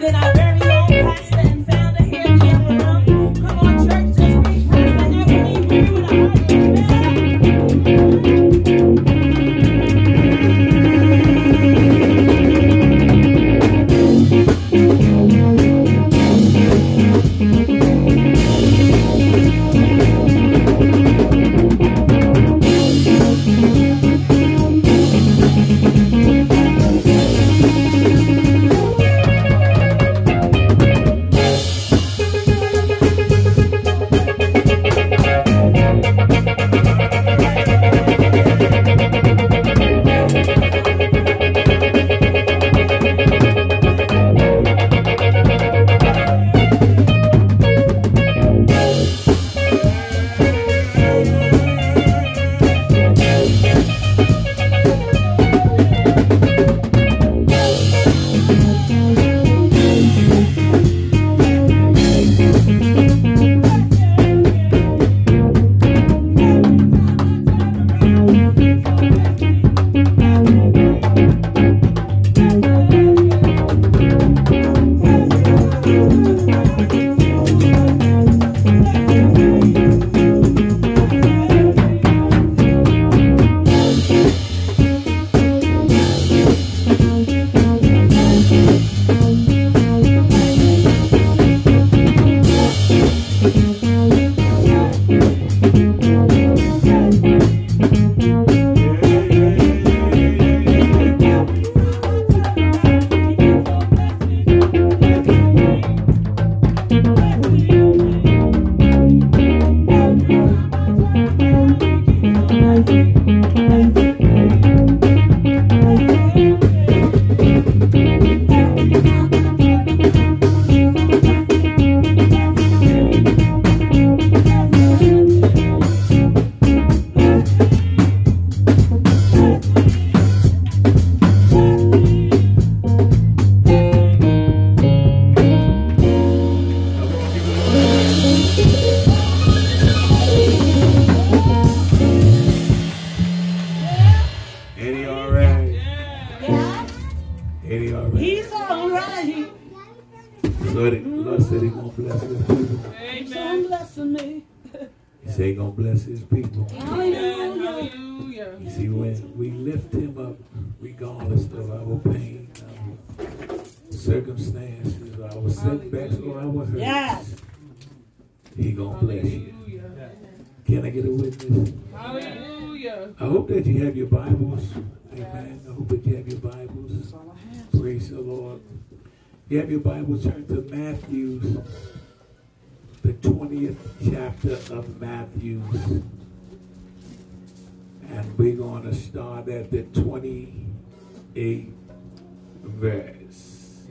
then I very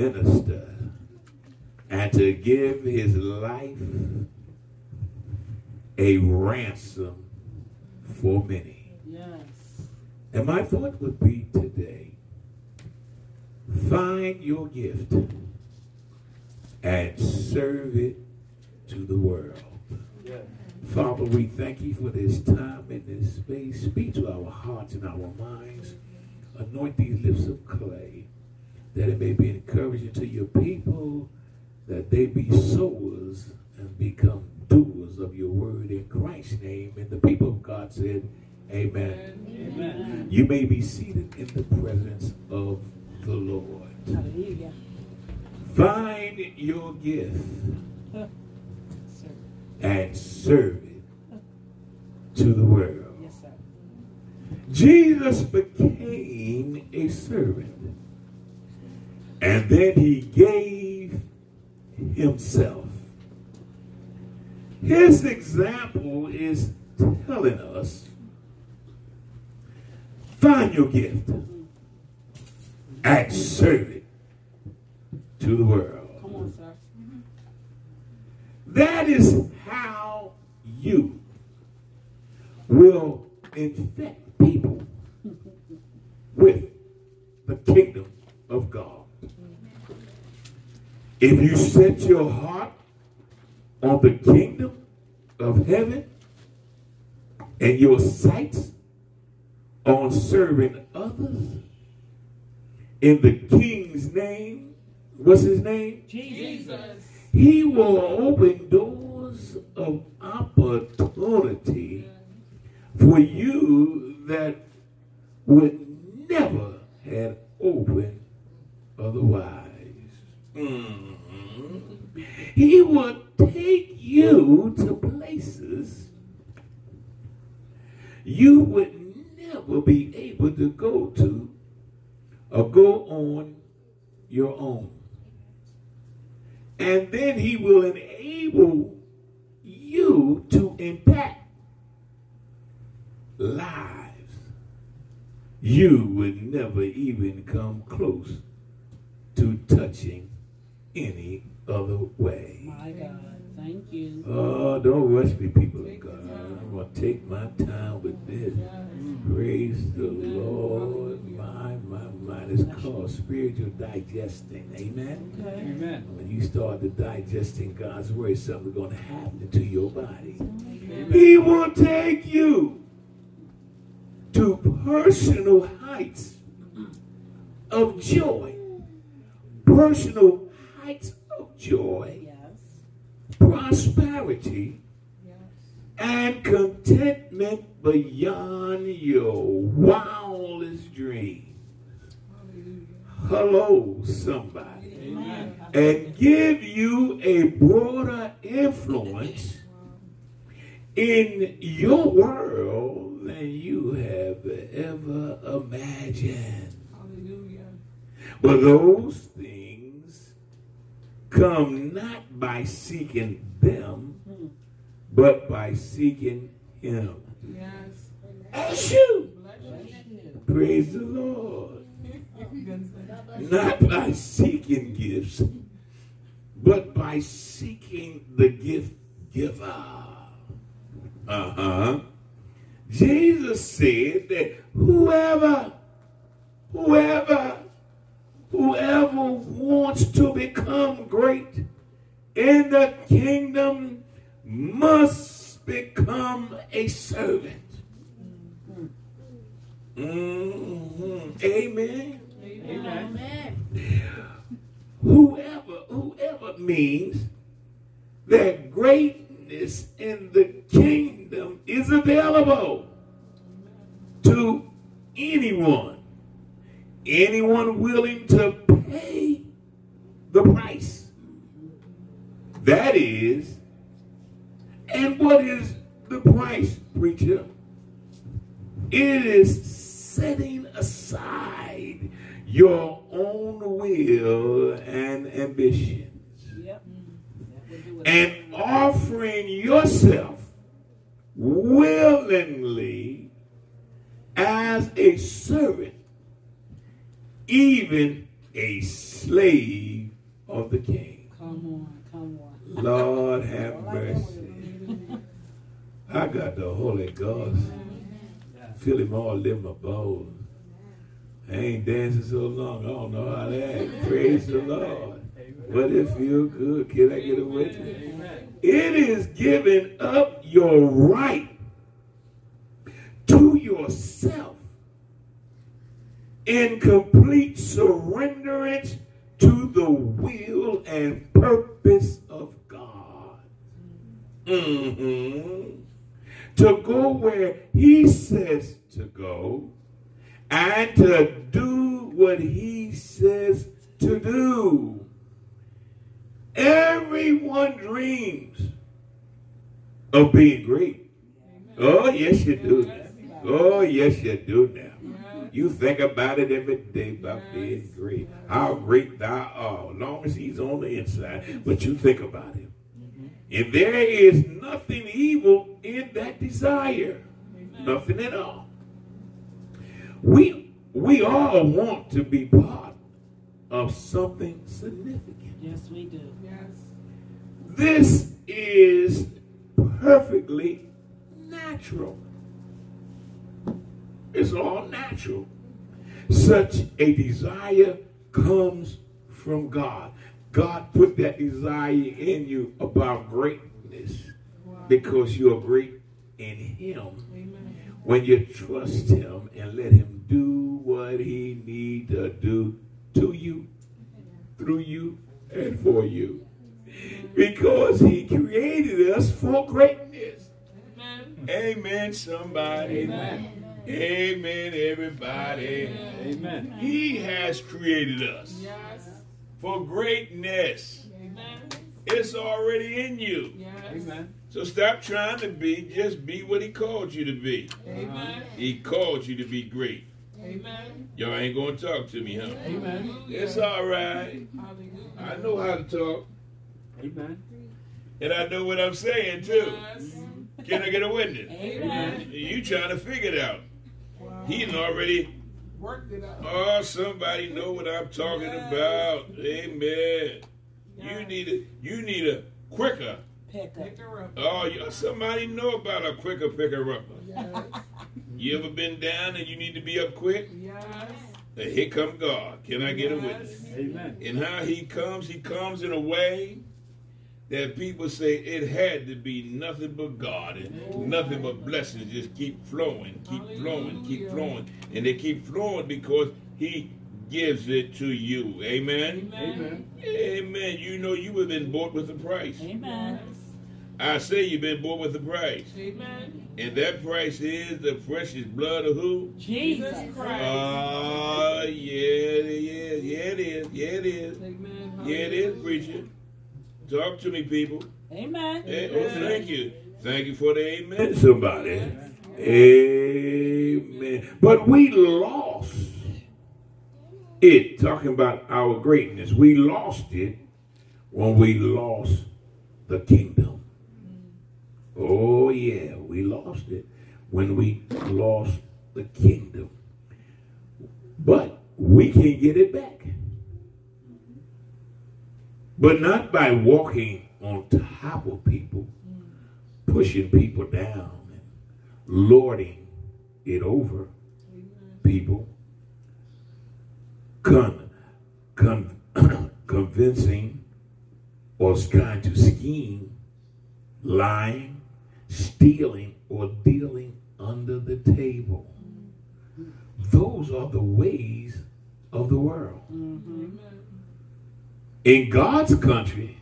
minister and to give his life a ransom for many. Yes. And my thought would be today, find your gift and serve it to the world. Father, we thank you for this time and this space. Speak to our hearts and our minds. Anoint these lips of clay that it may be encouraging to your people, that they be sowers and become doers of your word in Christ's name. And the people of God said, Amen. Amen. You may be seated in the presence of the Lord. Hallelujah. Find your gift and serve it to the world. Yes, sir. Jesus became a servant. And then he gave himself. His example is telling us find your gift and serve it to the world. Come on, sir. That is how you will infect people with the kingdom of God. If you set your heart on the kingdom of heaven and your sights on serving others in the king's name, what's his name? Jesus. He will open doors of opportunity for you that would never have opened otherwise. Mm -hmm. He would take you to places you would never be able to go to or go on your own. And then he will enable you to impact lives you would never even come close to touching any other way. My God. Thank you. Oh, don't rush me, people of God. I'm going to take my time with this. Praise the Lord. My, my, my. It's called spiritual digesting. Amen? Okay. Amen. When you start to digesting God's word, something's going to happen to your body. Amen. He will take you to personal heights of joy. Personal heights of joy prosperity and contentment beyond your wildest dreams. Hello, somebody. Amen. And give you a broader influence in your world than you have ever imagined. But those things come not by seeking them, but by seeking him. Yes. Praise the Lord. Not by seeking gifts, but by seeking the gift giver. Uh-huh. Jesus said that whoever, whoever, whoever wants to become great in the kingdom must become a servant. Mm-hmm. Amen. Amen. Amen. Whoever, whoever means that greatness in the kingdom is available to anyone. Anyone willing to pay the price. That is, and what is the price, preacher? It is setting aside your own will and ambitions. Yep. And offering yourself willingly as a servant, even a slave of the king. Come on, come on. Lord have oh, mercy. I got the Holy Ghost. Feel him all in my bones. I ain't dancing so long. I don't know how to act. Praise the Lord. But it feel good. Can I get a witness? It is giving up your right to yourself in complete surrenderance to the will and purpose of Mm-hmm. To go where he says to go and to do what he says to do. Everyone dreams of being great. Oh, yes, you do. Oh, yes, you do now. You think about it every day about being great. How great thou art. Long as he's on the inside. But you think about him. Mm-hmm. And there is nothing evil in that desire. Nothing at all. We we all want to be part of something significant. Yes, we do. Yes. This is perfectly natural. It's all natural. Such a desire comes from God. God put that desire in you about greatness because you are great in Him. Amen. When you trust Him and let Him do what He need to do to you, through you, and for you. Because He created us for greatness. Amen. Amen, somebody. Amen. Amen, everybody. Amen. He has created us Yes. for greatness. Amen. It's already in you. Yes. Amen. So stop trying to be, just be what he called you to be. Amen. He called you to be great. Amen. Y'all ain't gonna talk to me, huh? Amen. It's all right. Hallelujah. I know how to talk, Amen. and I know what I'm saying too. Yes. Can I get a witness? Amen. You trying to figure it out? Wow. He done already. worked it out. Oh, somebody know what I'm talking about. Amen. You need a you need a quicker. Pick up. Pick her up. Oh, you, somebody know about a quicker picker upper. Yes. You ever been down and you need to be up quick? Yes. Then here come God. Can I get a witness? Amen. And how he comes, he comes in a way that people say it had to be nothing but God and nothing but blessings just keep flowing, keep flowing, keep flowing. And they keep flowing because he gives it to you. Amen. Amen. Amen. You know you have been bought with a price. Amen. I say you've been bought with a price. Amen. And that price is the precious blood of who? Jesus. Christ. Ah, yeah, it is. Yeah, it is. Yeah, it is. Amen. Yeah, it is, preacher. Talk to me, people. Amen. Hey, oh, thank you. Thank you for the amen. Somebody. Amen. But we lost it, talking about our greatness. We lost it when we lost the kingdom. Oh, yeah, we lost it when we lost the kingdom. But we can get it back. But not by walking on top of people, pushing people down, and lording it over people, con, con, convincing or trying to scheme, lying, stealing, or dealing under the table. Mm-hmm. Those are the ways of the world. Mm-hmm. Amen. In God's country,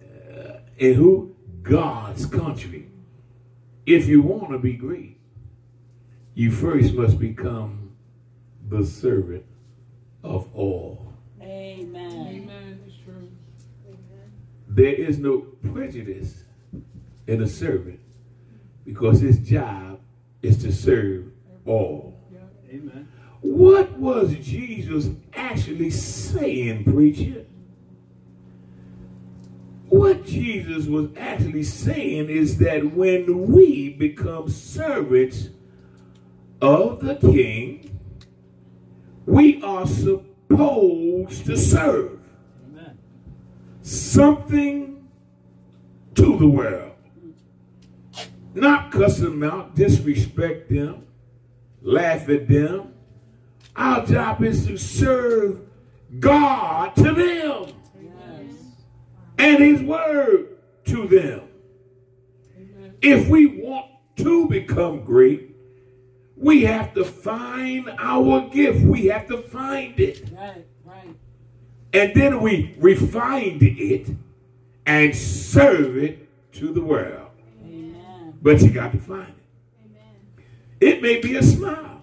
uh, in who? God's country. If you want to be great, you first must become the servant of all. Amen. Amen. It's true. There is no prejudice in a servant because his job is to serve all. Yeah. Amen. What was Jesus actually saying, preacher? What Jesus was actually saying is that when we become servants of the King, we are supposed to serve Amen. something to the world. Not cuss them out, disrespect them, laugh at them. Our job is to serve God to them. And His Word to them. Amen. If we want to become great, we have to find our gift. We have to find it. Right. Right. And then we refine it and serve it to the world. Amen. But you got to find it. It may be a smile.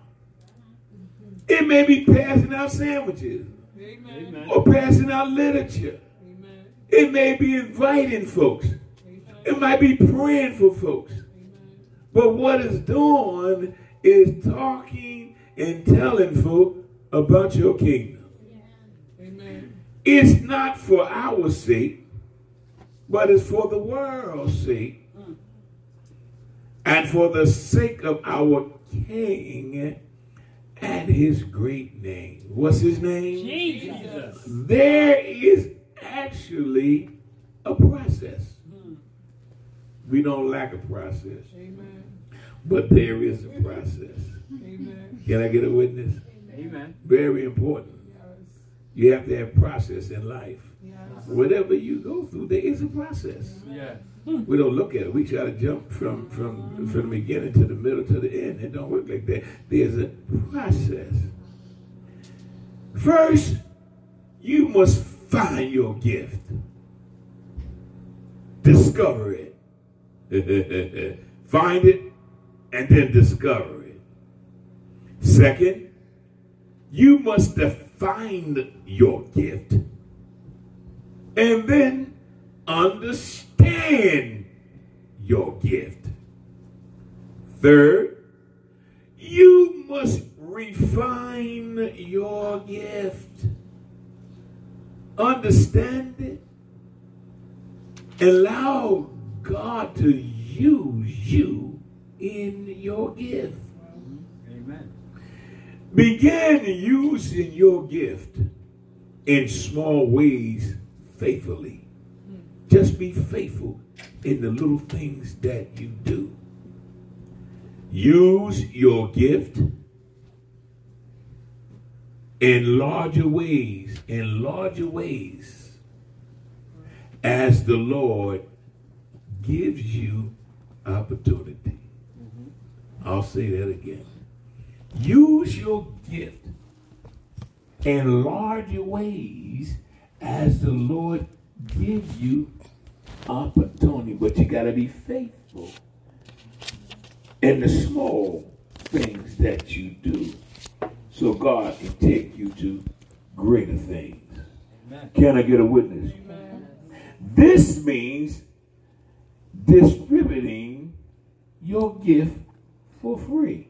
It may be passing out sandwiches Amen. Amen. or passing out literature. It may be inviting folks. It might be praying for folks. But what it's doing is talking and telling folk about your kingdom. It's not for our sake, but it's for the world's sake and for the sake of our King and his great name. What's his name? Jesus. There is actually a process. We don't lack a process, Amen. but there is a process. Amen. Can I get a witness? Amen. Very important. Yes. You have to have process in life. Yes. Whatever you go through, there is a process. Yeah. Hmm. We don't look at it. We try to jump from from from the beginning to the middle to the end. It don't work like that. There's a process. First, you must find your gift. Discover it. find it and then discover it. Second, you must define your gift and then understand your gift. Third, you must refine your gift. Understand it. Allow God to use you in your gift. Amen. Begin using your gift in small ways faithfully. Just be faithful in the little things that you do. Use your gift in larger ways, in larger ways, as the Lord gives you opportunity. Mm-hmm. I'll say that again. Use your gift in larger ways as the Lord gives you opportunity. But you got to be faithful in the small things that you do so God can take you to greater things. Amen. Can I get a witness? Amen. This means distributing your gift for free.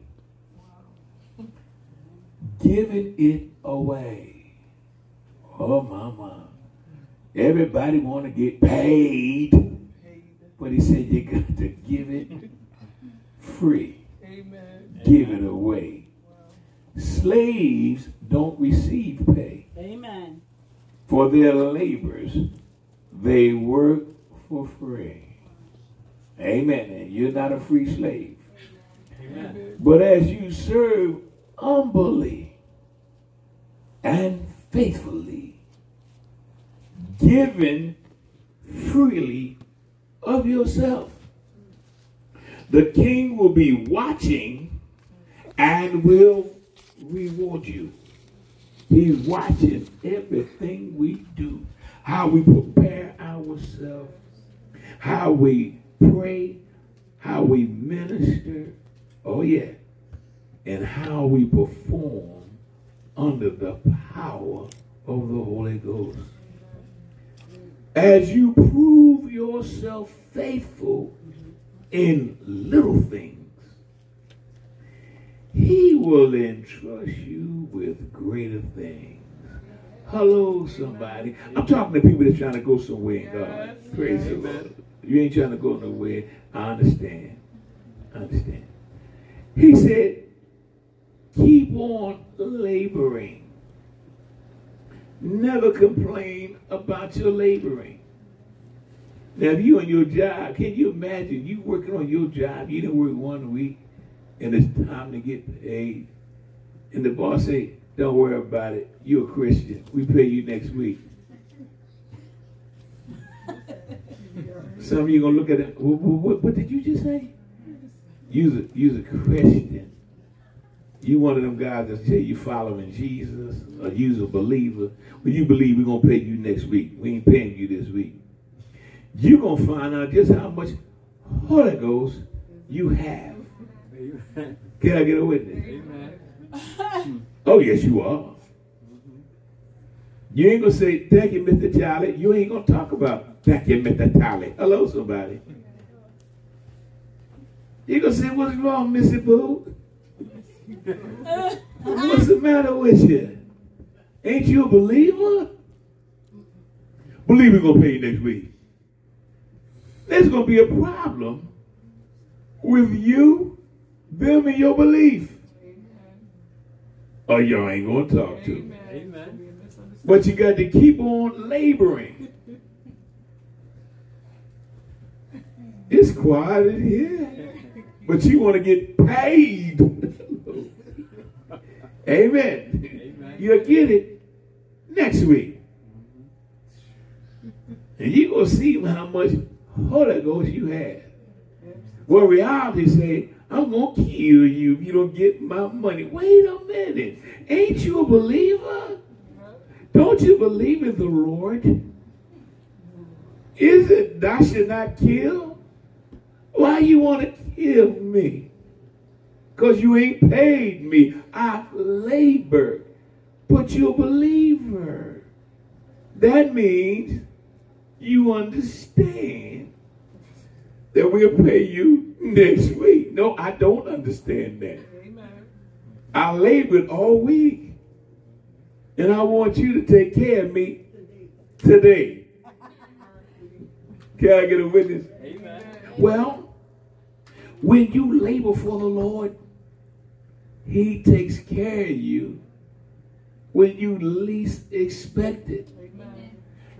Giving it away. Oh my my. Everybody want to get paid, Paid. but he said you got to give it free. Amen. Give it away. Slaves don't receive pay Amen. for their labors. They work for free. Amen. And you're not a free slave. Amen. But as you serve humbly and faithfully, given freely of yourself, the king will be watching and will reward you. He's watching everything we do, how we prepare ourselves, how we pray, how we minister, oh yeah, and how we perform under the power of the Holy Ghost. As you prove yourself faithful in little things, he will entrust you with greater things. Hello, somebody. I'm talking to people that's trying to go somewhere in God. Praise the Lord. You ain't trying to go nowhere. I understand. I understand. He said, keep on laboring. Never complain about your laboring. Now, if you on your job, can you imagine you working on your job? You didn't work one week, and it's time to get paid. And the boss say, "Don't worry about it. You're a Christian. We pay you next week." Some of you gonna look at it. What, what, what did you just say? You's a, you's a Christian. You one of them guys that say you following Jesus, or you's a believer. Well, you believe we're gonna pay you next week. We ain't paying you this week. You're gonna find out just how much Holy Ghost you have. Amen. Can I get a witness? Amen. Oh yes, you are. You ain't gonna say, thank you, Mr. Charlie. You ain't gonna talk about thank you, Mr. Charlie. Hello, somebody. You gonna say, what's wrong, Missy Boo? What's the matter with you? Ain't you a believer? Believer gonna pay you next week. There's gonna be a problem with you, them, me? your belief. Or y'all ain't gonna talk to me. Amen. But you got to keep on laboring. It's quiet in here. But you want to get paid. Amen. Amen. You'll get it next week. And you're going to see how much Holy Ghost you have. Well, reality say, I'm going to kill you if you don't get my money. Wait a minute. Ain't you a believer? Don't you believe in the Lord? Is it thou should not kill? Why you want to kill me? Because you ain't paid me. I labored. But you're a believer. That means you understand that we'll pay you next week. No, I don't understand that. Amen. I labored all week. And I want you to take care of me today. Can I get a witness? Amen. Well, when you labor for the Lord, He takes care of you when you least expect it.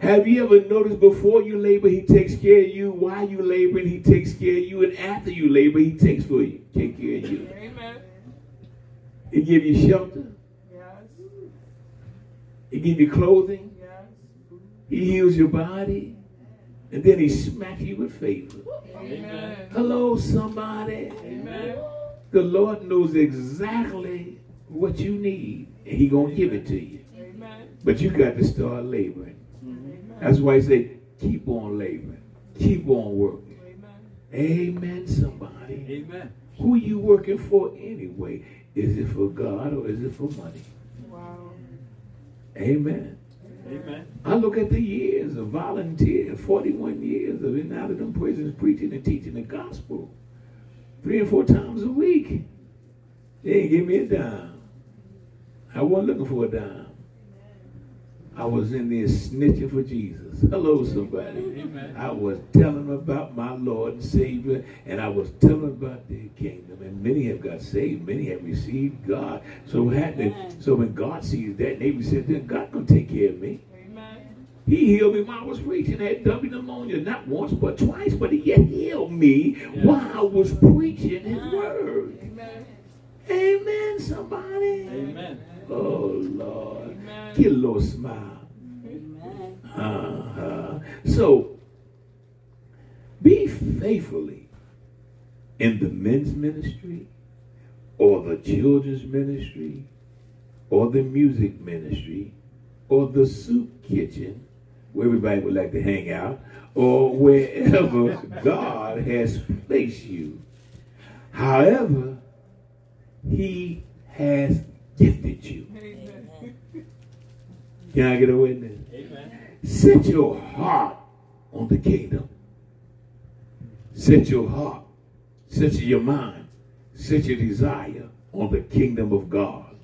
Have you ever noticed before you labor, He takes care of you? While you laboring, He takes care of you, and after you labor, He takes for you, take care of you. Amen. He give you shelter. Yes. He give you clothing. Yes. He heals your body. And then he smacks you with favor. Amen. Hello, somebody. Amen. The Lord knows exactly what you need. And he going to give it to you. Amen. But you got to start laboring. That's why I say, keep on laboring. Keep on working. Amen. Amen, somebody. Amen. Who you working for anyway? Is it for God or is it for money? Wow. Amen. Amen. I look at the years of volunteer, 41 years of in out of them prisons preaching and teaching the gospel. Three and four times a week. They ain't give me a dime. I wasn't looking for a dime. I was in there snitching for Jesus. Hello, somebody. Amen. I was telling about my Lord and Savior, and I was telling about the kingdom. And many have got saved, many have received God. So had to, so when God sees that, they said, then God gonna take care of me. Amen. He healed me while I was preaching. I had double pneumonia, not once but twice, but he yet healed me while I was preaching his word. Amen. Amen, somebody. Amen. Oh, Lord. Amen. Get a little smile. Amen. Uh-huh. So, be faithfully in the men's ministry or the children's ministry or the music ministry or the soup kitchen where everybody would like to hang out or wherever God has placed you. However, he has gifted you. Amen. Can I get a witness? Amen. Set your heart on the kingdom. Set your heart, set your mind, set your desire on the kingdom of God.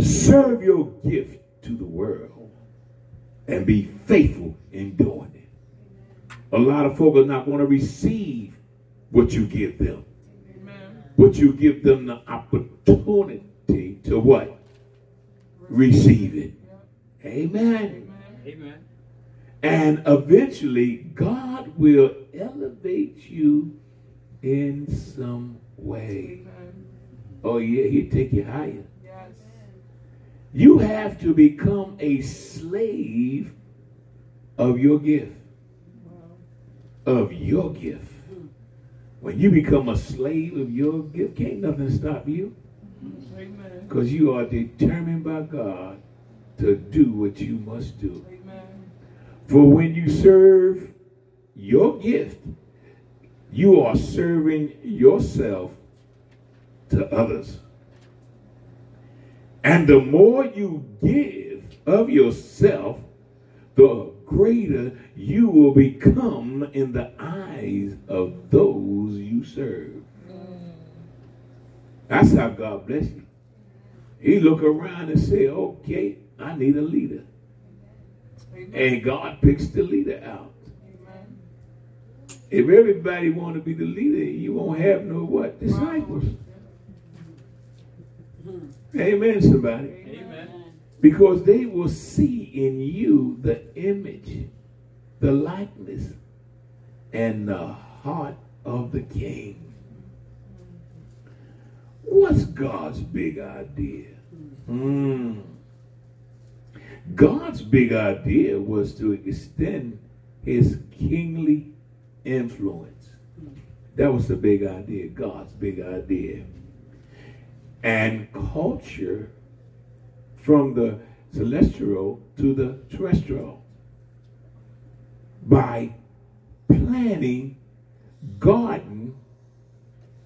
Serve your gift to the world and be faithful in doing it. A lot of folk are not going to receive what you give them, Amen. but you give them the opportunity to what? Receive it. Amen. Amen. And eventually, God will elevate you in some way. Oh, yeah, He'll take you higher. Yes. You have to become a slave of your gift. Of your gift. When you become a slave of your gift, can't nothing stop you. Because you are determined by God to do what you must do. Amen. For when you serve your gift, you are serving yourself to others. And the more you give of yourself, the greater you will become in the eyes of those you serve. That's how God bless you. He look around and say, okay, I need a leader. Amen. And God picks the leader out. Amen. If everybody want to be the leader, you won't have no what? Disciples. Hmm. Amen, somebody. Amen. Because they will see in you the image, the likeness, and the heart of the king. What's God's big idea? Hmm. God's big idea was to extend his kingly influence. That was the big idea, God's big idea. And culture from the celestial to the terrestrial by planning garden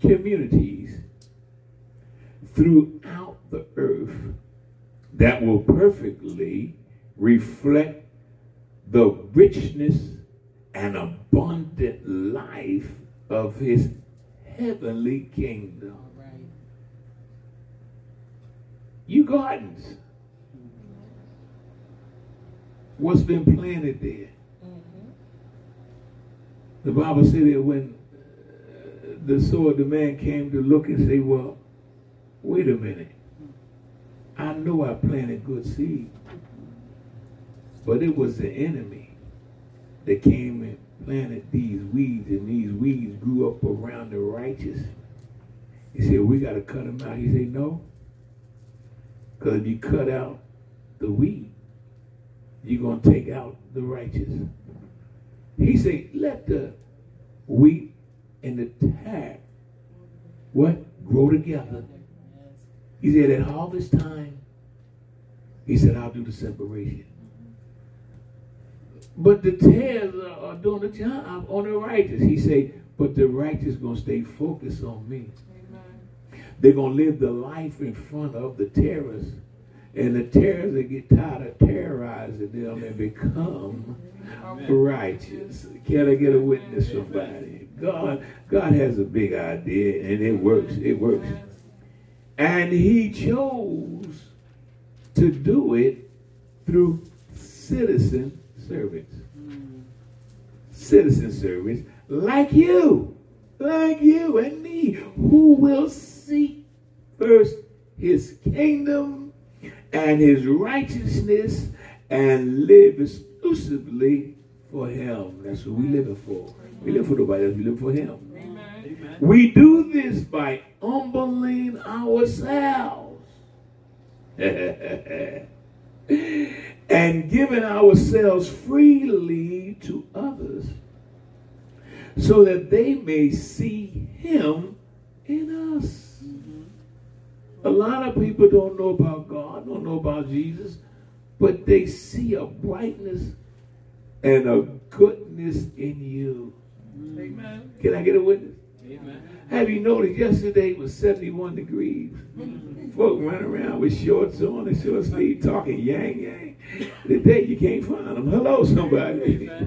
communities throughout the earth that will perfectly reflect the richness and abundant life of his heavenly kingdom. Right. You gardens. What's been planted there? The Bible said that when uh, the sword, the man came to look and say, well, wait a minute. I know I planted good seed. But it was the enemy that came and planted these weeds, and these weeds grew up around the righteous. He said, we got to cut them out. He said, no. Because if you cut out the weed, you're going to take out the righteous. He said, let the wheat and the tag, what? Grow together. He said, at harvest time, he said, I'll do the separation. But the tares are, doing the job on the righteous. He said, but the righteous going to stay focused on me. Amen. They're going to live the life in front of the terrorists. And the terrorists that get tired of terrorizing them and become righteous. Can I get a witness, somebody? God, God has a big idea and it works. It works. And he chose to do it through citizen service. Citizen service like you, like you and me, who will seek first his kingdom and his righteousness and live exclusively for him. That's what we living for. We live for nobody else. We live for him. Amen. We do this by humbling ourselves and giving ourselves freely to others so that they may see Him in us. A lot of people don't know about God, don't know about Jesus, but they see a brightness and a goodness in you. Amen. Can I get a witness? Have you noticed yesterday was 71 degrees? Folk running around with shorts on and short sleeve talking yang yang. Today you can't find them. Hello, somebody.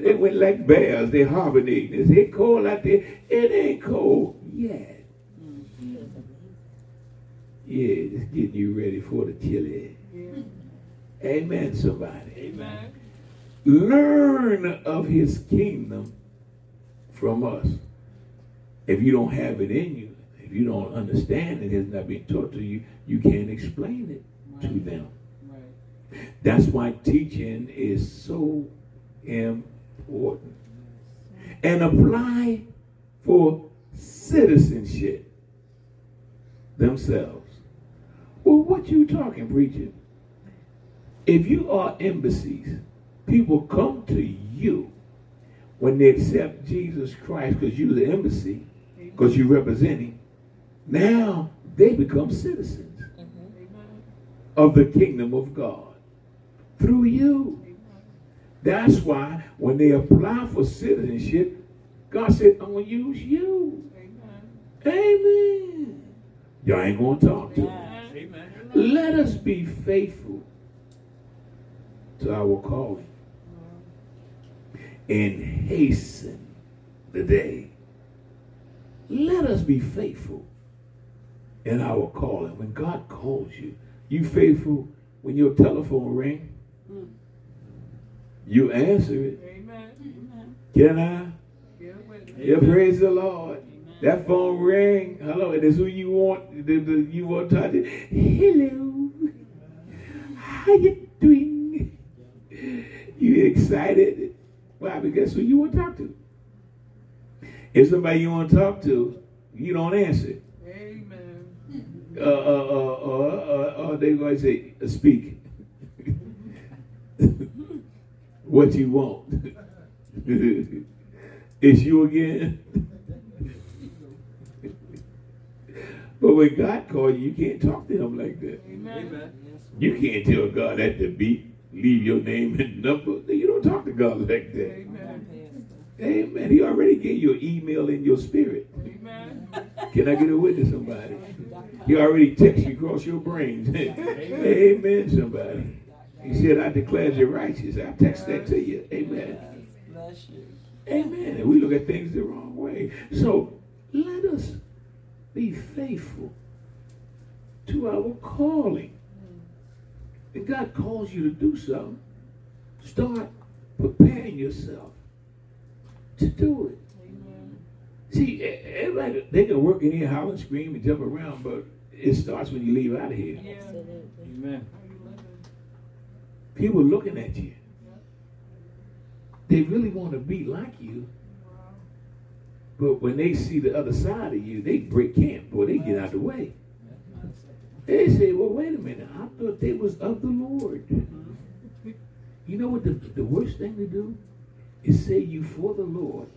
They went like bears. They hibernating. It's it cold out there. It ain't cold yet. Yeah, just getting you ready for the chilly. Yeah. Amen, somebody. Amen. Learn of his kingdom from us. If you don't have it in you, if you don't understand it, it's not being taught to you, you can't explain it to them. Right. That's why teaching is so important. And apply for citizenship themselves. Well, what you talking, preacher? If you are embassies, people come to you when they accept Jesus Christ because you're the embassy, because you represent him. Now they become citizens Amen. of the kingdom of God through you. That's why when they apply for citizenship, God said, I'm going to use you. Amen. Amen. Y'all ain't going to talk to me. Amen. Let us be faithful to our calling mm-hmm. and hasten the day. Let us be faithful in our calling. When God calls you, you faithful when your telephone ring. Mm. You answer it. Amen. Can I? Get. Yeah, praise the Lord. Amen. That phone ring. Hello, and it's who you want. The, the, you want to talk to. Hello. How you doing? You excited? Why? Because who you want to talk to. If somebody you want to talk to, you don't answer. Amen. Uh, uh, uh, uh, uh, uh, they going to say, uh, speak. what you want. it's you again. but when God called you, you can't talk to him like that. Amen. Amen. You can't tell God at the beat, leave your name and number. You don't talk to God like that. Amen. Amen. He already gave you an email in your spirit. Amen. Can I get a witness, somebody? He already texted you across your brains. Amen, somebody. He said, I declare you righteous. I text that to you. Amen. Bless you. Amen. And we look at things the wrong way. So let us be faithful to our calling. If God calls you to do something, start preparing yourself to do it. Amen. See, e- everybody, they can work in here, holler, scream, and jump around, but it starts when you leave out of here. Yeah. Amen. How you? People looking at you. They really want to be like you, but when they see the other side of you, they break camp, boy, they get out the way. They say, well, wait a minute, I thought they was of the Lord. Mm-hmm. You know what the, the worst thing to do? Is say you for the Lord,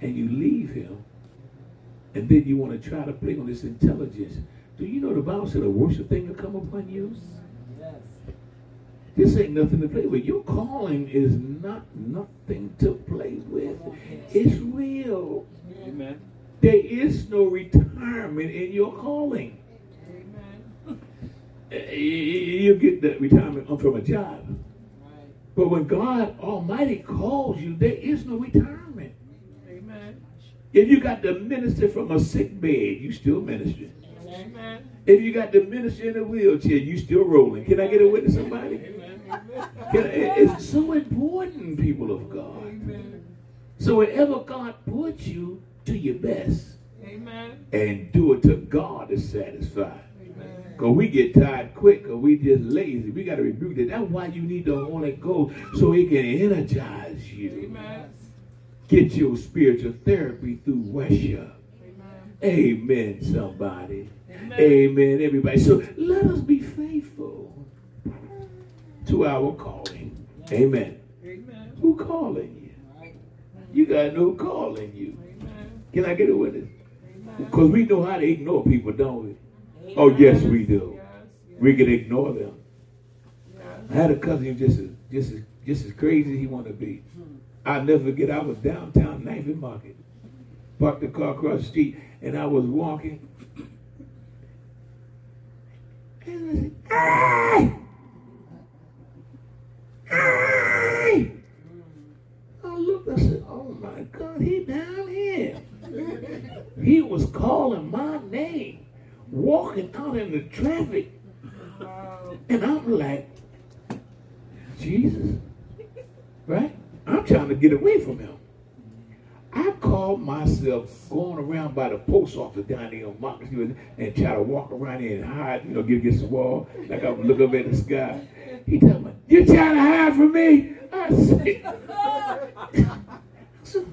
and you leave him, and then you want to try to play on this intelligence. Do you know the Bible said the worst thing will come upon you? Yes. This ain't nothing to play with. Your calling is not nothing to play with. It's real. Amen. There is no retirement in your calling. Amen. You you get the retirement from a job. But when God Almighty calls you, there is no retirement. Amen. If you got to minister from a sick bed, you still ministering. Amen. If you got to minister in a wheelchair, you still rolling. Can I get a witness, somebody? Can I- it's so important, people of God. Amen. So wherever God puts you, do your best Amen. and do it to God is satisfied. Because we get tired quick or we just lazy. We got to rebuke that. That's why you need the Holy Ghost so it can energize you. Amen. Get your spiritual therapy through worship. Amen. Amen, somebody. Amen. Amen, everybody. So let us be faithful to our calling. Amen. Amen. Who calling you? Right. You got no calling you. Amen. Can I get a witness? Because we know how to ignore people, don't we? Oh, yes, we do. We can ignore them. I had a cousin just as just as just as crazy as he wanted to be. I'll never forget. I was downtown Knifey Market, parked the car across the street, and I was walking. I "Hey, hey!" I looked. I said, "Oh my God, he down here." he was calling my name, walking out in the traffic. And I'm like, Jesus, right? I'm trying to get away from him. I called myself going around by the post office down there on Market Street and try to walk around there and hide, you know, get against the wall, like I would look up at the sky. He told me, You trying to hide from me? I said, I said,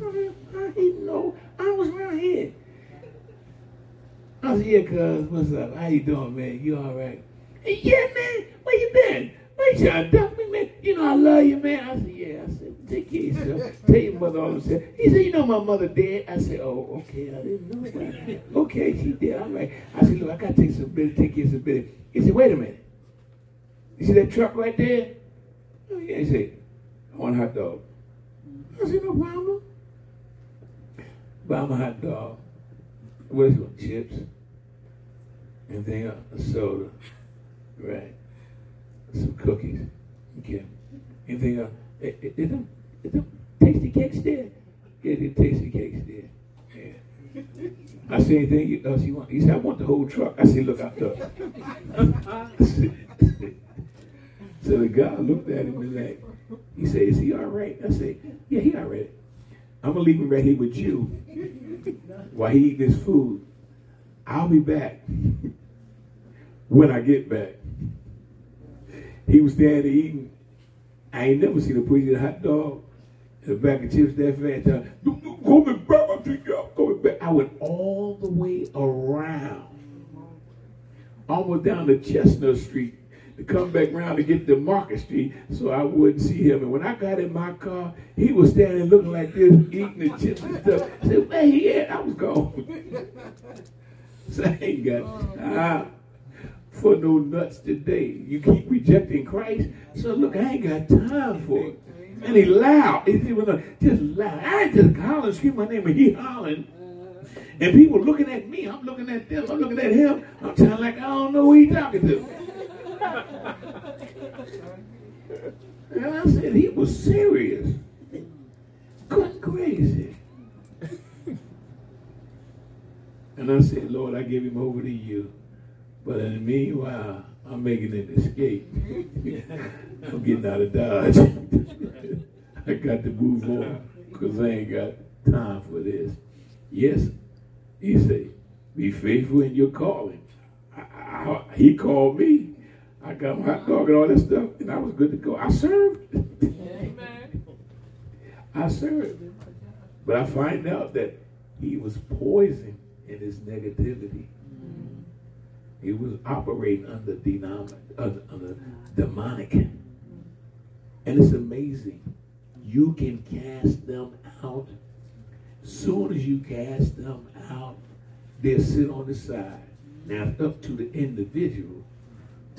how he know I was right here? I said, yeah, cuz, what's up? How you doing, man? You all right? Yeah, man. Where you been? Where you trying to duck me, man? You know I love you, man. I said, yeah. I said, take care of yourself. Tell your mother all I'm. He said, you know my mother dead. I said, oh, okay. I didn't know that. Okay, she dead. All right. I said, look, I got to take some business, take care of some business. He said, wait a minute. You see that truck right there? Oh, yeah. He said, I want a hot dog. I said, no problem. Buy a hot dog. What is it? Chips. Anything else? A soda. Right. Some cookies. Okay. Anything else? Is, is, them, is them Tastykakes there? Yeah, the Tastykakes there. Yeah. I said, anything else you want? He said, I want the whole truck. I said, look out there. so the guy looked at him and like, he said, is he all right? I said, yeah, he all right. I'm going to leave him right here with you while he eat this food. I'll be back when I get back. He was standing there eating. I ain't never seen a preacher eat a hot dog and a bag of chips that fast. Back, I back. I went all the way around, almost down to Chestnut Street to come back around to get to Market Street so I wouldn't see him. And when I got in my car, he was standing looking like this, eating the chips and stuff. I said, where he at? I was gone. so I ain't got ah, for no nuts today. You keep rejecting Christ. So look, I ain't got time for it. And he loud. He just loud. I just hollering, scream my name, and he hollering. And people looking at me. I'm looking at them. I'm looking at him. I'm telling like I don't know who he talking to. And I said he was serious. Good crazy. and I said, Lord, I give him over to you. But in the meanwhile, I'm making an escape. I'm getting out of Dodge. I got to move on because I ain't got time for this. Yes, he said, be faithful in your calling. I, I, he called me. I got my hot dog and all that stuff, and I was good to go. I served. Amen. I served. But I find out that he was poison in his negativity. Mm. He was operating under, denom- under, under demonic. And it's amazing. You can cast them out. Soon as you cast them out, they'll sit on the side. Now it's up to the individual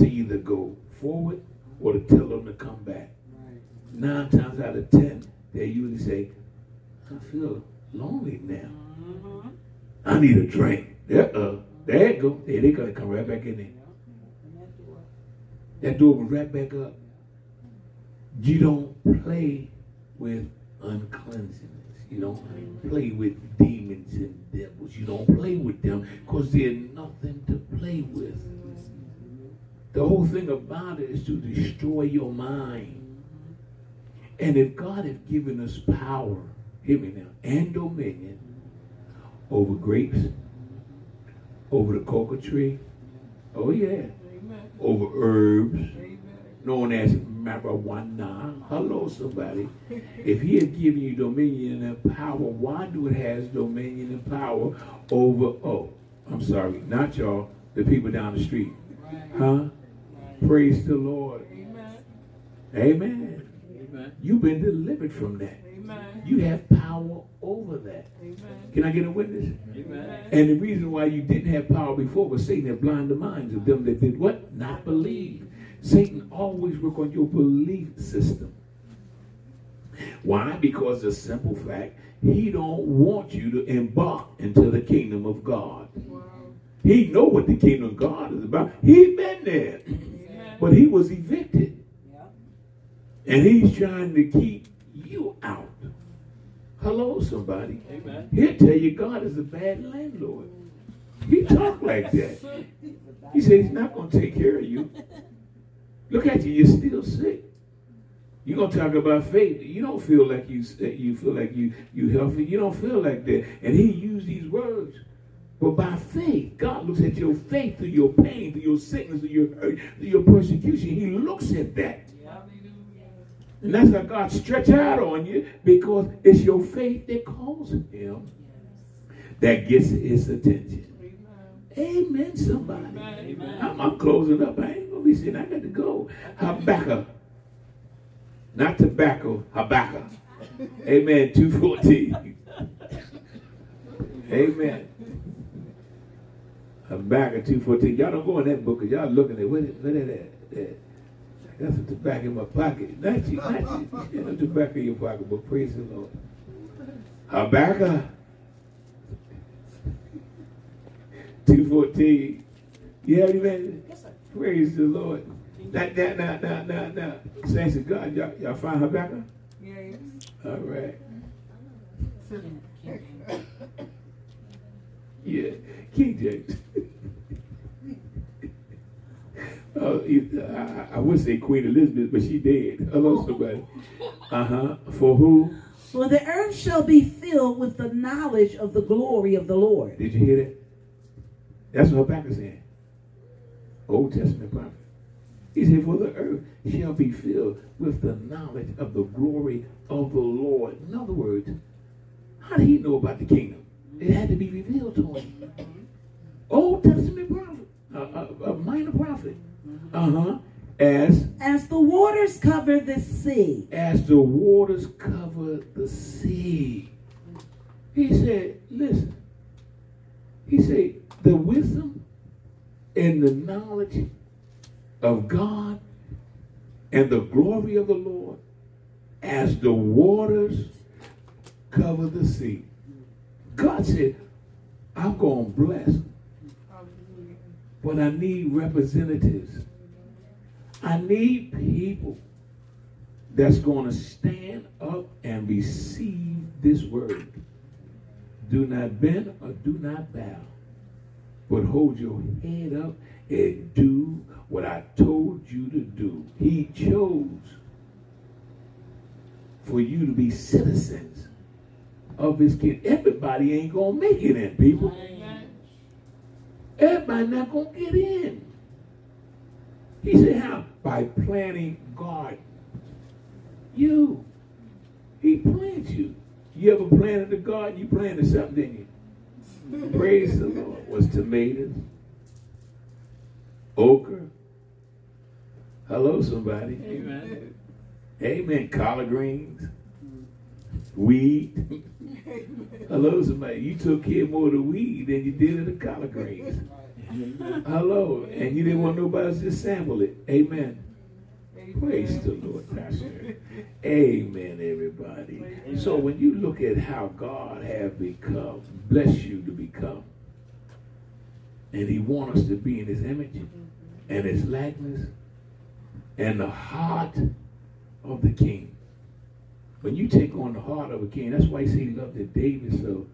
to either go forward or to tell them to come back. Nine times out of ten, they usually say, I feel lonely now. Mm-hmm. I need a drink. There uh, you go. There they gonna come right back in there. That door was right back up. You don't play with uncleanness. You don't play with demons and devils. You don't play with them because they're nothing to play with. The whole thing about it is to destroy your mind. And if God has given us power, hear me now, and dominion over grapes, over the cocoa tree, oh yeah, Amen. over herbs, Amen. known as marijuana. Hello, somebody. If he has given you dominion and power, why do it has dominion and power over, oh, I'm sorry, not y'all, the people down the street. Huh? Praise the Lord. Amen. Amen. Amen. You've been delivered from that. Amen. You have power over that. Amen. Can I get a witness? Amen. And the reason why you didn't have power before was Satan had blinded the minds of them that did what? Not believe. Satan always work on your belief system. Why? Because the simple fact, he don't want you to embark into the kingdom of God. Wow. He know what the kingdom of God is about. He been there. But he was evicted. And he's trying to keep you out. Hello, somebody. Amen. He'll tell you God is a bad landlord. He talk like that. He said he's not going to take care of you. Look at you, you're still sick. You're gonna talk about faith. You don't feel like you you feel like you you healthy. You don't feel like that. And he used these words. But by faith, God looks at your faith through your pain, through your sickness, through your hurt, through your persecution. He looks at that. And that's how God stretch out on you because it's your faith that calls him that gets his attention. Amen. Somebody. Amen. I'm, I'm closing up. I ain't gonna be saying I got to go. Habakkuk. Not tobacco, Habakkuk. Amen. 214. Amen. Habakkuk 214. Y'all don't go in that book because y'all looking at what, what is that? that? I got some tobacco in my pocket. Not you, not you. You no tobacco in your pocket, but praise the Lord. Habakkuk 214. You man? Yes, sir. Praise the Lord. King That, that, now, now, now, now. Saints of God, y'all, y'all find Habakkuk? Yes. All right. Yeah, King James. it- I, I would say Queen Elizabeth, but she dead. Hello, somebody. Uh huh. For who? For the earth shall be filled with the knowledge of the glory of the Lord. Did you hear that? That's what Habakkuk said. Old Testament prophet. He said, For the earth shall be filled with the knowledge of the glory of the Lord. In other words, how did he know about the kingdom? It had to be revealed to him. Old Testament prophet, a, a, a minor prophet. Uh huh. As As the waters cover the sea, as the waters cover the sea. He said, listen. He said, the wisdom and the knowledge of God and the glory of the Lord as the waters cover the sea. God said, I'm going to bless, but I need representatives. I need people that's going to stand up and receive this word. Do not bend or do not bow, but hold your head up and do what I told you to do. He chose for you to be citizens of his kingdom. Everybody ain't going to make it in, people. Amen. Everybody not going to get in. He said, how? By planting garden. You. He plants you. You ever planted a garden? You planted something, didn't you? Praise the Lord. Was tomatoes, okra. Hello, somebody. Amen. Amen. Collard greens, weed. Hello, somebody. You took care more of the weed than you did of the collard greens. Hello, and you didn't want nobody to sample it. Amen. Praise the Lord, Pastor. Amen, everybody. So when you look at how God have become, bless you to become, and He want us to be in His image and His likeness and the heart of the King. When you take on the heart of a king, that's why he said he loved it David so,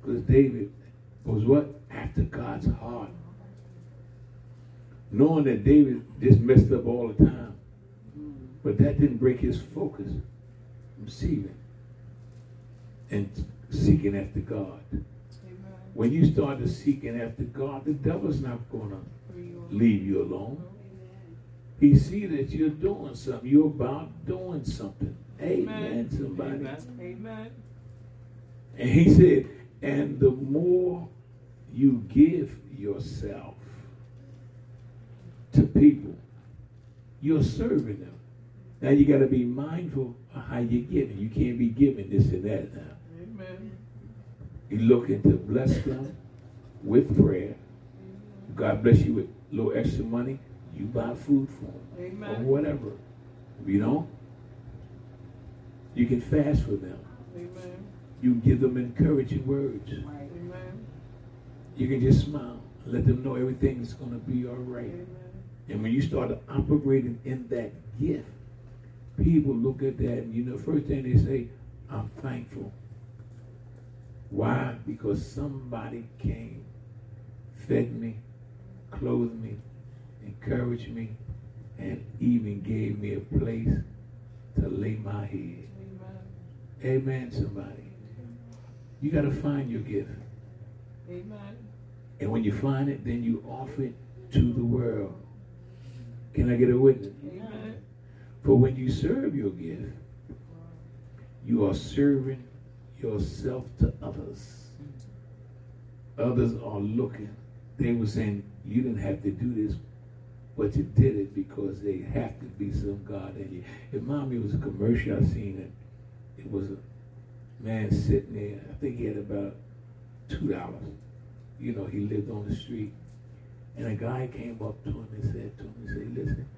because David was what after God's heart knowing that David just messed up all the time. But that didn't break his focus seeking and seeking after God. Amen. When you start to seeking after God, the devil's not going to leave you alone. He see that you're doing something. You're about doing something. Amen, Amen. somebody. Amen. Amen. And he said, and the more you give yourself to people, you're serving them. Now you got to be mindful of how you're giving. You can't be giving this and that now. Amen. You're looking to bless them with prayer. God bless you with a little extra money. You buy food for them Amen. or whatever. You know, you can fast for them. Amen. You can give them encouraging words. Amen. You can just smile and let them know everything's going to be all right. Amen. And when you start operating in that gift, people look at that and you know, first thing they say, I'm thankful. Why? Because somebody came, fed me, clothed me, encouraged me, and even gave me a place to lay my head. Amen. Somebody. You got to find your gift. Amen. And when you find it, then you offer it to the world. Can I get a witness? Amen. For when you serve your gift, you are serving yourself to others. Others are looking. They were saying, You didn't have to do this, but you did it because they have to be some God in you. If mommy was a commercial I seen it. It was a man sitting there. I think he had about two dollars. You know, he lived on the street. And a guy came up to him and said to him, he said, Listen,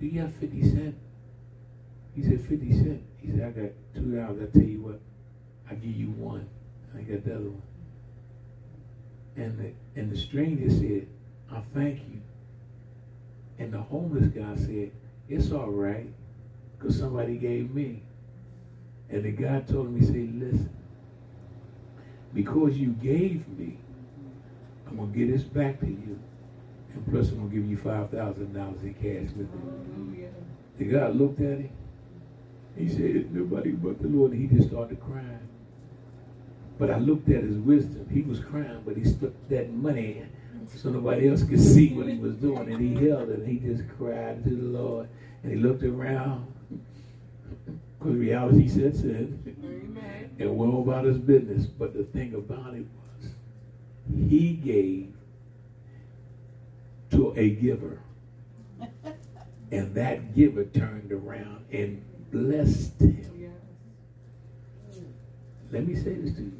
do you have 50 cents? He said, 50 cents. He said, I got two dollars. I tell you what, I give you one. I got the other one. And the, and the stranger said, I thank you. And the homeless guy said, It's all right, because somebody gave me. And the guy told him, He said, Listen, because you gave me, I'm going to get this back to you. And plus, I'm going to give you $5,000 in cash with it. The guy looked at him. He said, nobody but the Lord. And he just started crying. But I looked at his wisdom. He was crying, but he stuck that money so nobody else could see what he was doing. And he held it and he just cried to the Lord. And he looked around. Because reality sets in and went about his business. But the thing about it was, he gave to a giver. And that giver turned around and blessed him. Let me say this to you.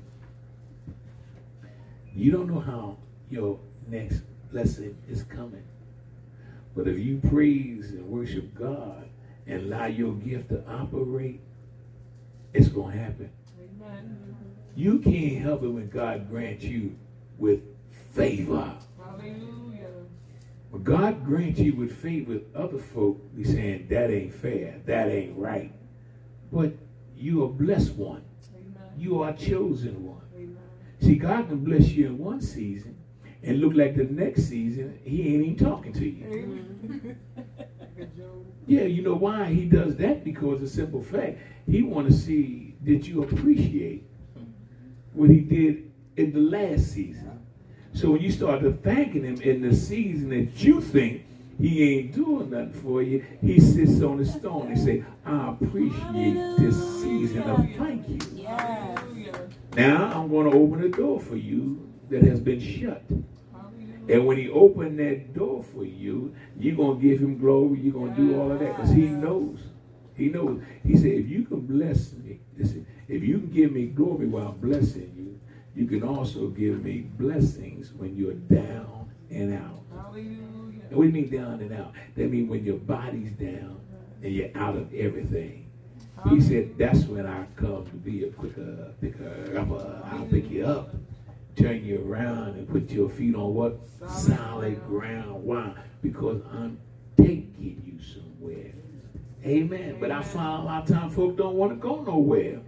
You don't know how your next blessing is coming. But if you praise and worship God and allow your gift to operate, it's going to happen. Amen. You can't help it when God grants you with favor. Hallelujah. When God grants you with favor, other folk be saying that ain't fair, that ain't right. But you are blessed one. Amen. You are chosen one. Amen. See, God can bless you in one season and look like the next season he ain't even talking to you. Amen. Good Job. Yeah, you know why he does that? Because a simple fact, he want to see that you appreciate what he did in the last season. So when you start to thanking him in the season that you think he ain't doing nothing for you, he sits on the stone and say, I appreciate this season of thank you. Now I'm going to open a door for you that has been shut. And when he opened that door for you, you're going to give him glory. You're going to do all of that because he knows. He knows. He said, if you can bless me, listen, if you can give me glory while I'm blessing you, you can also give me blessings when you're down and out. Hallelujah. And what do you mean down and out? That means when your body's down and you're out of everything. He said, that's when I come to be a quicker, picker upper. I'll pick you up, turn you around, and put your feet on what? Solid ground. Why? Because I'm taking you somewhere. Amen. But I find a lot of times folk don't want to go nowhere.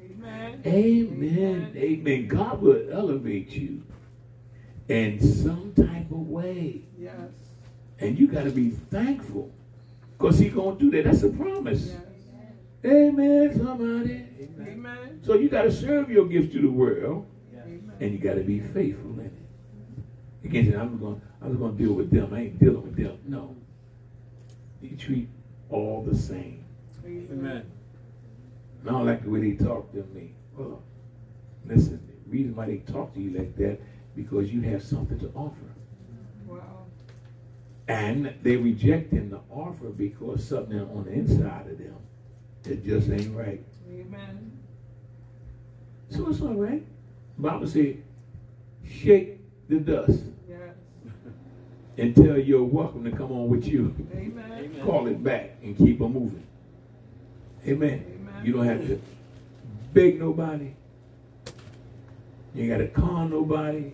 Amen. Amen. Amen. God will elevate you in some type of way. Yes. And you got to be thankful. Because he's going to do that. That's a promise. Yes. Amen, somebody. Amen. So you got to serve your gift to the world. And you got to be faithful in it. You can't say, I'm going, I'm going to deal with them. I ain't dealing with them. No. You treat all the same. Amen. And I don't like the way they talk to me. Well, listen, the reason why they talk to you like that, because you have something to offer. Wow. And they rejecting the offer because something on the inside of them that just ain't right. Amen. So it's all right. Bible said, shake the dust Yes. and tell you're welcome to come on with you. Amen. Amen. Call it back and keep on moving. Amen. Amen. You don't have to beg nobody. You ain't got to con nobody.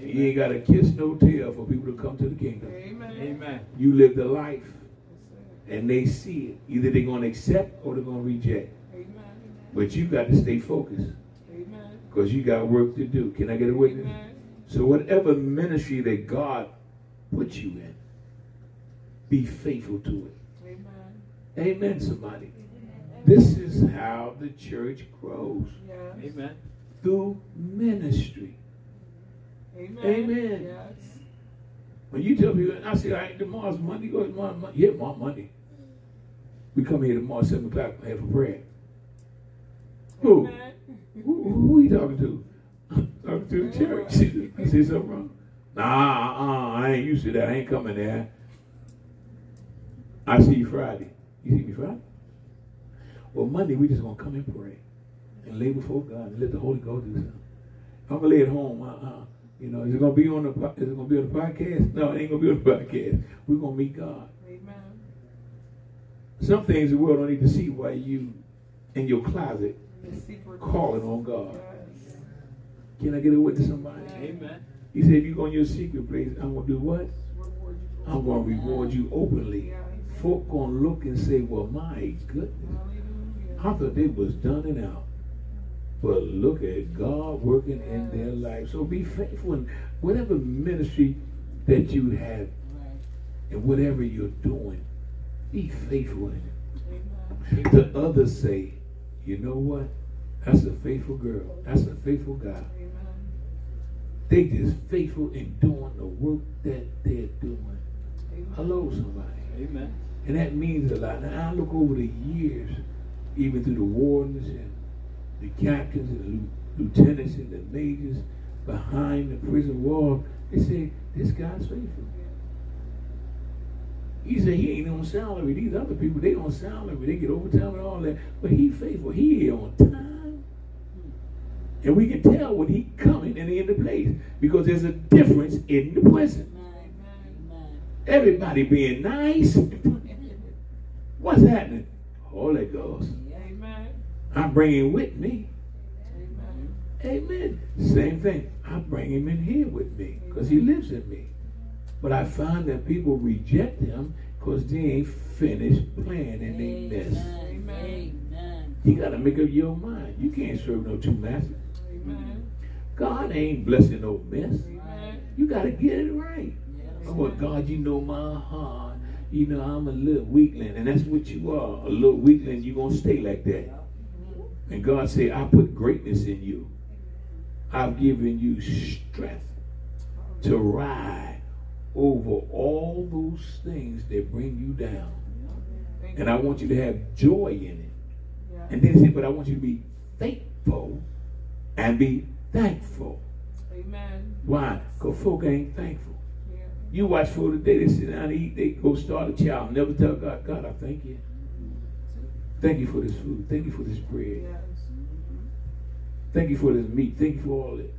And you ain't got to kiss no tail for people to come to the kingdom. Amen. Amen. You live the life and they see it. Either they're going to accept or they're going to reject. Amen. But you got to stay focused Amen. Because you got work to do. Can I get a witness? Amen. So whatever ministry that God puts you in, be faithful to it. Amen. Amen, somebody. This is how the church grows Yes. Amen. through ministry. Amen. Amen. Yes. When you tell people, I say, all right, tomorrow's Monday, go tomorrow, Monday. Yeah, tomorrow Monday. Mm. We come here tomorrow, 7 o'clock, have a prayer. Who? Amen. Who, who are you talking to? talking to the church. I see something wrong? Nah, uh, I ain't used to that. I ain't coming there. I see you Friday. You see me Friday? Well, Monday we just gonna come and pray and lay before God and let the Holy Ghost do something. I'm gonna lay at home. Uh-uh. You know, is it gonna be on the is it gonna be on the podcast? No, it ain't gonna be on the podcast. We're gonna meet God. Amen. Some things the world don't need to see while you in your closet. Calling on God. Can I get a witness somebody? Amen. He said, if you go in your secret place, I'm going to do what? I'm going to reward you openly. Folk going to look and say, well, my goodness. I thought they was done and out. But look at God working in their life. So be faithful in whatever ministry that you have and whatever you're doing. Be faithful in it. The others say, you know what? That's a faithful girl. That's a faithful guy. They just faithful in doing the work that they're doing. Amen. Hello, somebody. Amen. And that means a lot. Now I look over the years, even through the wardens and the captains and the lieutenants and the majors behind the prison wall. They say, this guy's faithful. He said he ain't on salary. These other people, they on salary. They get overtime and all that. But he faithful. He on time. And we can tell when he coming and in the place. Because there's a difference in the present. Everybody being nice. What's happening? Holy Ghost. Amen. I bring him with me. Amen. Amen. Same thing. I bring him in here with me because he lives in me. But I find that people reject them because they ain't finished playing and they miss. Amen. Amen. You got to make up your mind. You can't serve no two masters. Amen. God ain't blessing no mess. Amen. You got to get it right. Yes. Oh, God, you know my heart. You know I'm a little weakling, and that's what you are. A little weakling, you're gonna stay like that. And God said, I put greatness in you. I've given you strength to ride over all those things that bring you down. And. I want you to have joy in it. And then he said, but I want you to be thankful and be thankful. Amen. Why? Because folk ain't thankful. Yeah. You watch food today, they sit down and eat, they go start a child, never tell God, God, I thank you. Thank you for this food. Thank you for this bread. Yes. Thank you for this meat. Thank you for all it.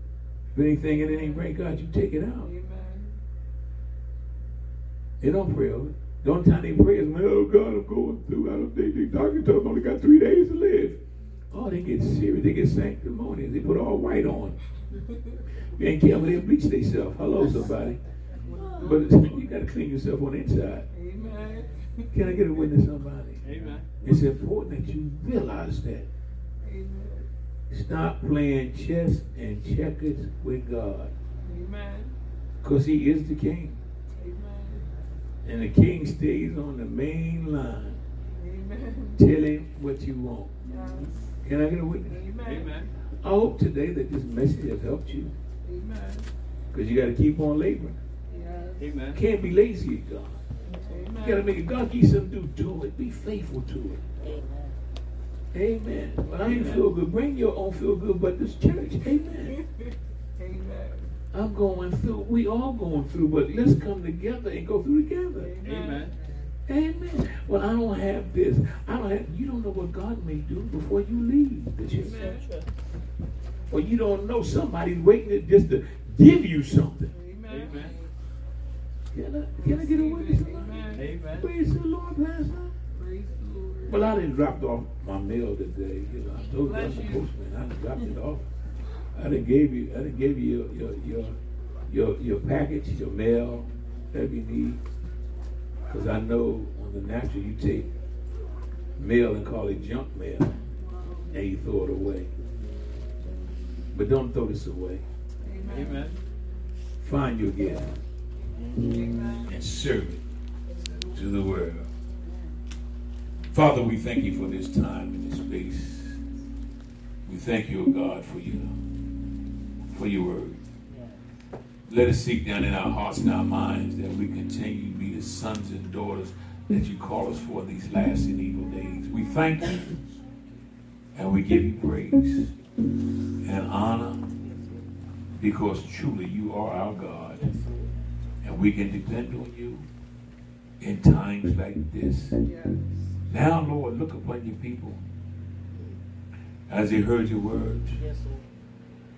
If anything in it ain't right, God, you take it out. Amen. They don't pray over. The only time they pray is, oh God, I'm going through. I don't think the doctor told me I only got three days to live. Oh, they get serious. They get sanctimonious. They put all white on. You ain't careful, they bleach themselves. Hello, somebody. But you got to clean yourself on the inside. Amen. Can I get a witness, somebody? Amen. It's important that you realize that. Amen. Stop playing chess and checkers with God. Amen. Because he is the king. Amen. And the king stays on the main line. Amen. Tell him what you want. Yes. Can I get a witness? Amen. Amen. I hope today that this message has helped you. Amen. Because you got to keep on laboring. Yes. Amen. Can't be lazy at God. Amen. You got to make it. God give you something to do. Do it. Be faithful to it. Amen. Amen. But I ain't Amen. feel good. Bring your own feel good, but this church. Amen. Amen. I'm going through. We all going through, but let's come together and go through together. Amen. Amen. Well, I don't have this. I don't have. You don't know what God may do before you leave the church. Amen. Or you don't know somebody's waiting to, just to give you something. Amen. Amen. Can I, can I get a witness? tonight? Amen. Amen. Praise the Lord, Pastor. Praise the Lord. Well, I didn't drop off my mail today. You know, I told you I'm Bless the you. postman. I dropped it off. I didn't gave you. I didn't give you your your your your, your package, your mail whatever you need. Because I know on the natural you take mail and call it junk mail, and you throw it away. But don't throw this away. Amen. Amen. Find your gift and serve it to the world. Father, we thank you for this time and this space. We thank you, O God, for your for your word. Let us seek down in our hearts and our minds that we continue to be the sons and daughters that you call us for these last and evil days. We thank you and we give you praise and honor because truly you are our God and we can depend on you in times like this. Now, Lord, look upon your people as they heard your words.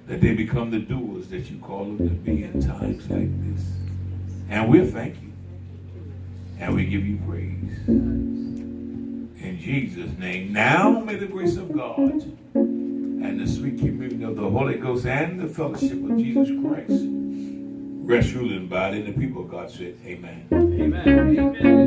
That they become the doers that you call them to be in times like this. And we'll thank you. And we give you praise. In Jesus' name. Now may the grace of God and the sweet communion of the Holy Ghost and the fellowship of Jesus Christ rest, rule, and abide in the people of God said, Amen. Amen. Amen.